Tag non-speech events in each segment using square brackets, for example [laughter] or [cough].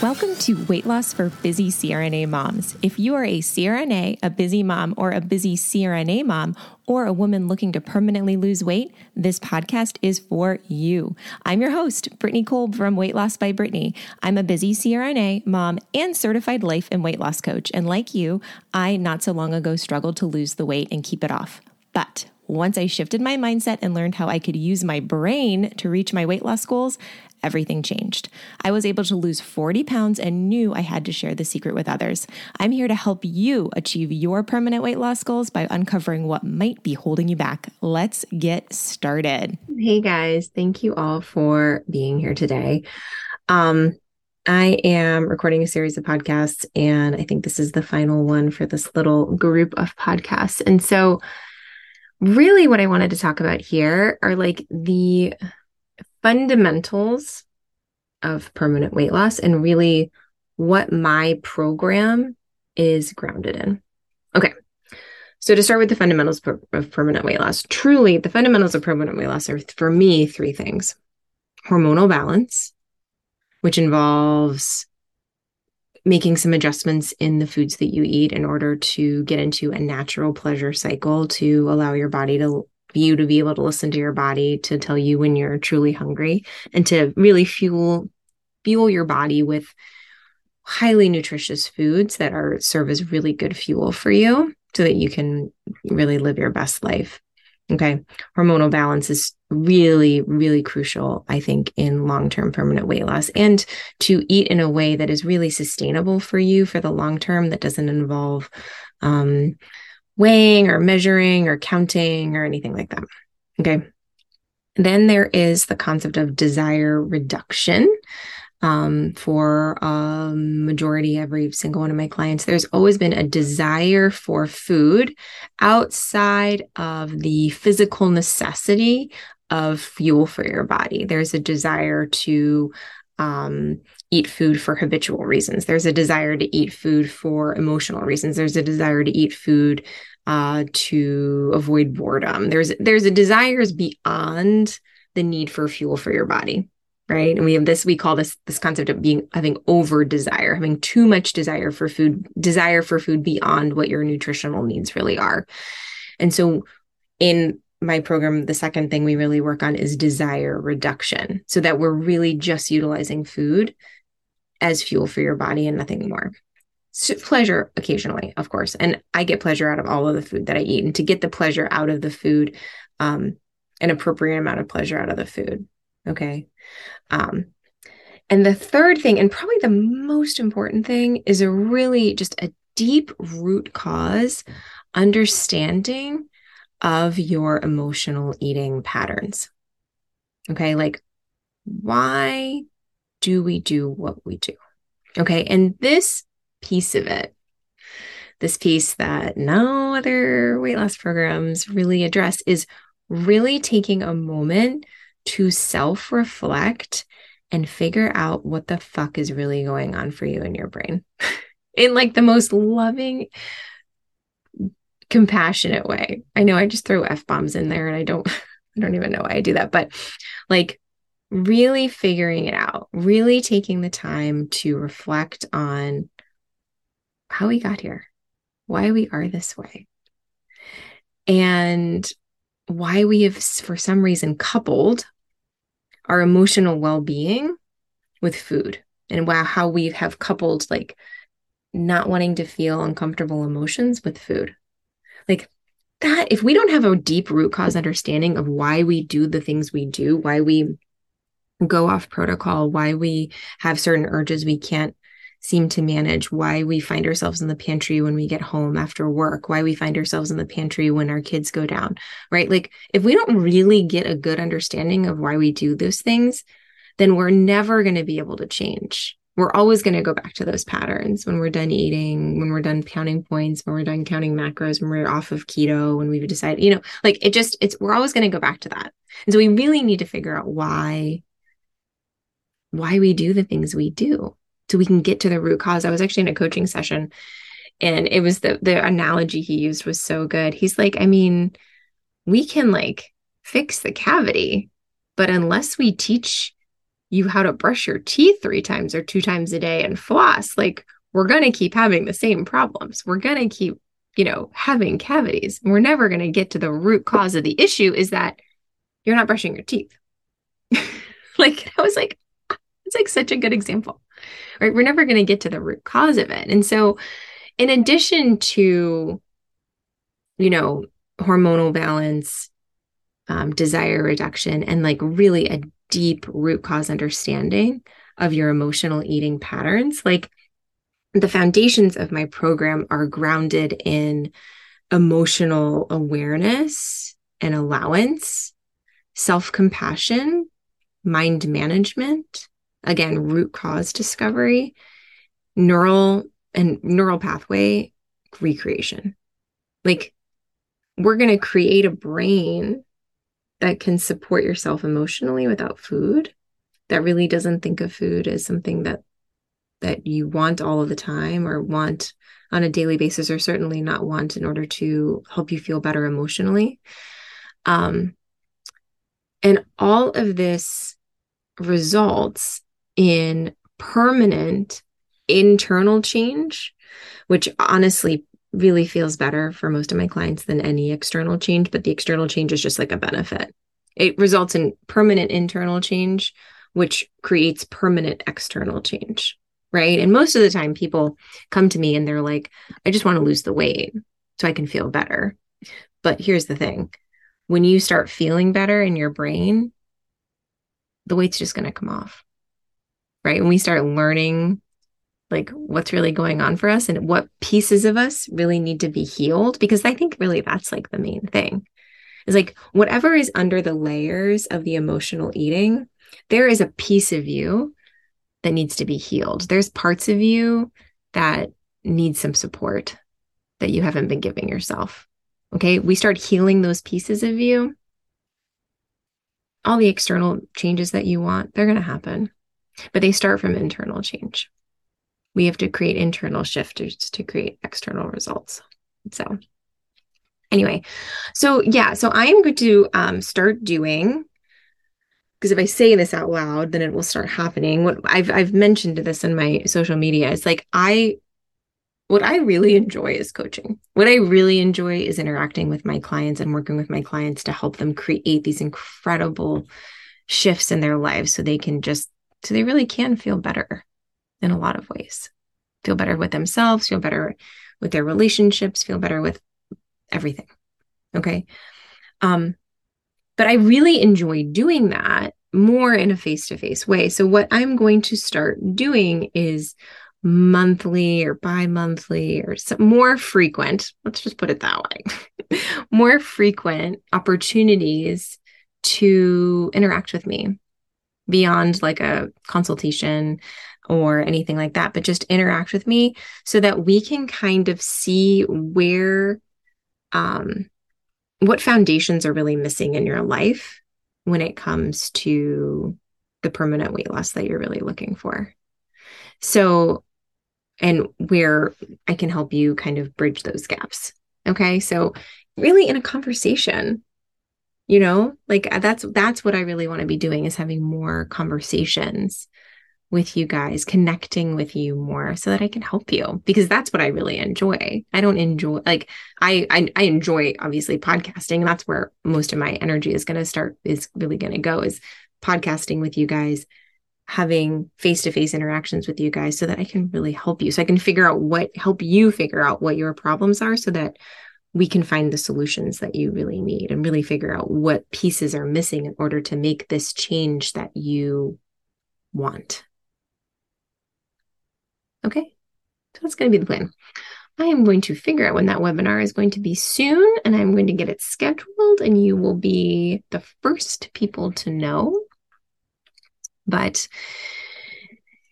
Welcome to Weight Loss for Busy CRNA Moms. If you are a CRNA, a busy mom, or a busy CRNA mom, or a woman looking to permanently lose weight, this podcast is for you. I'm your host, Brittany Kolb from Weight Loss by Brittany. I'm a busy CRNA, mom, and certified life and weight loss coach. And like you, I not so long ago struggled to lose the weight and keep it off. But once I shifted my mindset and learned how I could use my brain to reach my weight loss goals, everything changed. I was able to lose 40 pounds and knew I had to share the secret with others. I'm here to help you achieve your permanent weight loss goals by uncovering what might be holding you back. Let's get started. Hey guys, thank you all for being here today. Um, I am recording a series of podcasts, and I think this is the final one for this little group of podcasts. And so, really, what I wanted to talk about here are like the fundamentals of permanent weight loss and really what my program is grounded in. Okay. So, to start with the fundamentals of permanent weight loss, truly the fundamentals of permanent weight loss are for me three things hormonal balance, which involves making some adjustments in the foods that you eat in order to get into a natural pleasure cycle to allow your body to you to be able to listen to your body to tell you when you're truly hungry and to really fuel fuel your body with highly nutritious foods that are serve as really good fuel for you so that you can really live your best life okay hormonal balance is really really crucial i think in long-term permanent weight loss and to eat in a way that is really sustainable for you for the long term that doesn't involve um, weighing or measuring or counting or anything like that. Okay. Then there is the concept of desire reduction. Um, for a majority, every single one of my clients, there's always been a desire for food outside of the physical necessity of fuel for your body. There's a desire to um, eat food for habitual reasons. There's a desire to eat food for emotional reasons. There's a desire to eat food uh, to avoid boredom. There's there's a desires beyond the need for fuel for your body, right? And we have this we call this this concept of being having over desire, having too much desire for food, desire for food beyond what your nutritional needs really are. And so in my program, the second thing we really work on is desire reduction so that we're really just utilizing food as fuel for your body and nothing more. So pleasure occasionally, of course. And I get pleasure out of all of the food that I eat. And to get the pleasure out of the food, um, an appropriate amount of pleasure out of the food. Okay. Um, and the third thing, and probably the most important thing, is a really just a deep root cause understanding of your emotional eating patterns. Okay. Like, why do we do what we do? Okay. And this piece of it, this piece that no other weight loss programs really address, is really taking a moment to self reflect and figure out what the fuck is really going on for you in your brain [laughs] in like the most loving, compassionate way. I know I just throw F bombs in there and I don't, [laughs] I don't even know why I do that, but like really figuring it out, really taking the time to reflect on how we got here, why we are this way, and why we have, for some reason, coupled our emotional well being with food, and wow, how we have coupled like not wanting to feel uncomfortable emotions with food. Like that, if we don't have a deep root cause understanding of why we do the things we do, why we go off protocol, why we have certain urges we can't seem to manage, why we find ourselves in the pantry when we get home after work, why we find ourselves in the pantry when our kids go down, right? Like, if we don't really get a good understanding of why we do those things, then we're never going to be able to change. We're always going to go back to those patterns when we're done eating, when we're done counting points, when we're done counting macros, when we're off of keto, when we've decided, you know, like it just, it's, we're always going to go back to that. And so we really need to figure out why why we do the things we do so we can get to the root cause. I was actually in a coaching session and it was the the analogy he used was so good. He's like, I mean, we can like fix the cavity, but unless we teach you how to brush your teeth three times or two times a day and floss, like we're going to keep having the same problems. We're going to keep, you know, having cavities. We're never going to get to the root cause of the issue is that you're not brushing your teeth. [laughs] like I was like, ah, it's like such a good example. Right? We're never going to get to the root cause of it. And so in addition to you know, hormonal balance, um, desire reduction, and like really a deep root cause understanding of your emotional eating patterns. Like the foundations of my program are grounded in emotional awareness and allowance, self compassion, mind management, again, root cause discovery, neural and neural pathway recreation. Like we're going to create a brain that can support yourself emotionally without food that really doesn't think of food as something that that you want all of the time or want on a daily basis or certainly not want in order to help you feel better emotionally um and all of this results in permanent internal change which honestly really feels better for most of my clients than any external change, but the external change is just like a benefit. It results in permanent internal change, which creates permanent external change. Right. And most of the time, people come to me and they're like, I just want to lose the weight so I can feel better. But here's the thing when you start feeling better in your brain, the weight's just going to come off. Right. When we start learning like what's really going on for us and what pieces of us really need to be healed because i think really that's like the main thing. Is like whatever is under the layers of the emotional eating there is a piece of you that needs to be healed. There's parts of you that need some support that you haven't been giving yourself okay? We start healing those pieces of you. All the external changes that you want they're going to happen but they start from internal change we have to create internal shifters to create external results. So, anyway, so yeah, so I am going to um, start doing because if I say this out loud, then it will start happening. What I've I've mentioned this in my social media. It's like I what I really enjoy is coaching. What I really enjoy is interacting with my clients and working with my clients to help them create these incredible shifts in their lives so they can just so they really can feel better in a lot of ways. Feel better with themselves, feel better with their relationships, feel better with everything. Okay. Um, but I really enjoy doing that more in a face to face way. So, what I'm going to start doing is monthly or bi monthly or some more frequent, let's just put it that way, [laughs] more frequent opportunities to interact with me beyond like a consultation or anything like that, but just interact with me so that we can kind of see where, um, what foundations are really missing in your life when it comes to the permanent weight loss that you're really looking for. So, and where I can help you kind of bridge those gaps. Okay. So, really in a conversation, you know, like uh, that's that's what I really want to be doing is having more conversations with you guys, connecting with you more so that I can help you because that's what I really enjoy. I don't enjoy like I I, I enjoy obviously podcasting. That's where most of my energy is going to start is really going to go is podcasting with you guys, having face-to-face interactions with you guys so that I can really help you. So I can figure out what help you figure out what your problems are so that we can find the solutions that you really need and really figure out what pieces are missing in order to make this change that you want. Okay, so that's going to be the plan. I am going to figure out when that webinar is going to be soon, and I'm going to get it scheduled, and you will be the first people to know. But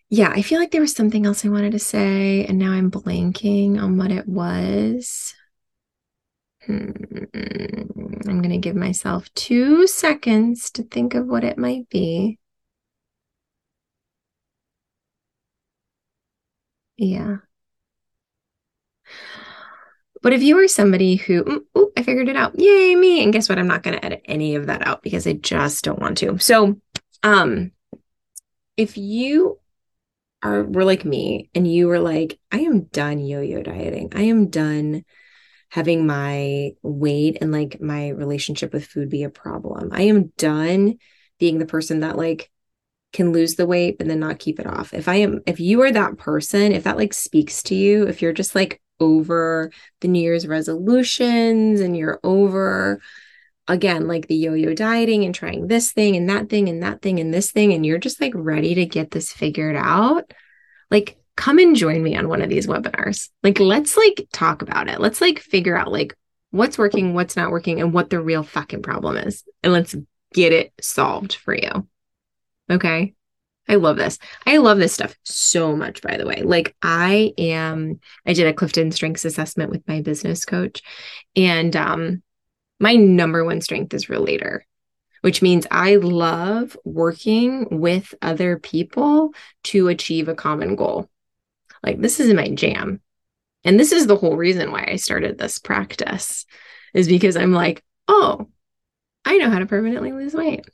yeah, I feel like there was something else I wanted to say, and now I'm blanking on what it was. Hmm. I'm going to give myself two seconds to think of what it might be. Yeah. But if you are somebody who, oh, I figured it out, yay, me. And guess what? I'm not going to edit any of that out because I just don't want to. So, um, if you are were like me and you were like, I am done yo-yo dieting. I am done having my weight and like my relationship with food be a problem. I am done being the person that like can lose the weight and then not keep it off. If I am if you are that person, if that like speaks to you, if you're just like over the New Year's resolutions and you're over again like the yo-yo dieting and trying this thing and that thing and that thing and this thing and you're just like ready to get this figured out, like come and join me on one of these webinars. Like let's like talk about it. Let's like figure out like what's working, what's not working and what the real fucking problem is. And let's get it solved for you. Okay. I love this. I love this stuff so much, by the way. Like, I am, I did a Clifton strengths assessment with my business coach, and um, my number one strength is relator, which means I love working with other people to achieve a common goal. Like, this is my jam. And this is the whole reason why I started this practice, is because I'm like, oh, I know how to permanently lose weight.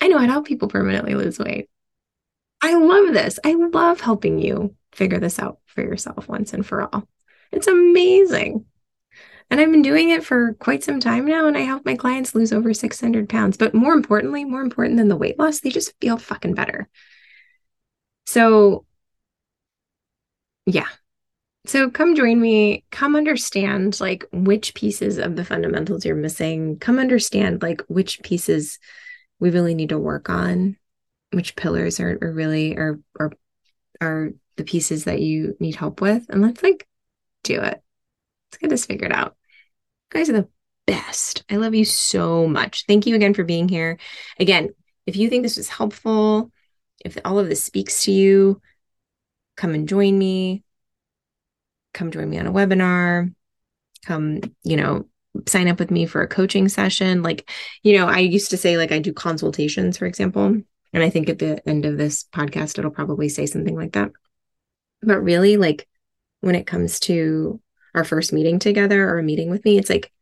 I know how to help people permanently lose weight. I love this. I love helping you figure this out for yourself once and for all. It's amazing. And I've been doing it for quite some time now, and I help my clients lose over 600 pounds. But more importantly, more important than the weight loss, they just feel fucking better. So, yeah. So come join me. Come understand like which pieces of the fundamentals you're missing. Come understand like which pieces we really need to work on which pillars are, are really are are are the pieces that you need help with and let's like do it let's get this figured out you guys are the best i love you so much thank you again for being here again if you think this was helpful if all of this speaks to you come and join me. Come join me on a webinar. Come you know sign up with me for a coaching session. Like you know i used to say like i do consultations for example and i think at the end of this podcast it'll probably say something like that. But really like when it comes to our first meeting together or a meeting with me it's like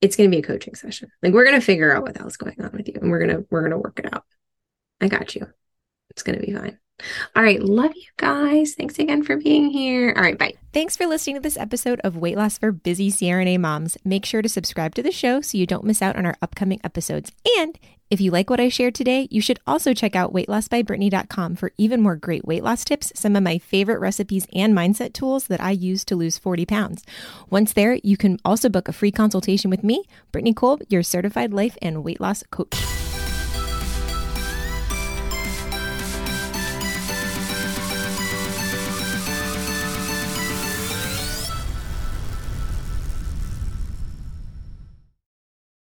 it's going to be a coaching session. Like we're going to figure out what the hell's going on with you and we're going to we're going to work it out. I got you. It's going to be fine all right. Love you guys. Thanks again for being here. All right. Bye. Thanks for listening to this episode of Weight Loss for Busy CRNA Moms. Make sure to subscribe to the show so you don't miss out on our upcoming episodes. And if you like what I shared today, you should also check out weightlossbybrittany.com for even more great weight loss tips, some of my favorite recipes and mindset tools that I use to lose 40 pounds. Once there, you can also book a free consultation with me, Brittany Kolb, your certified life and weight loss coach.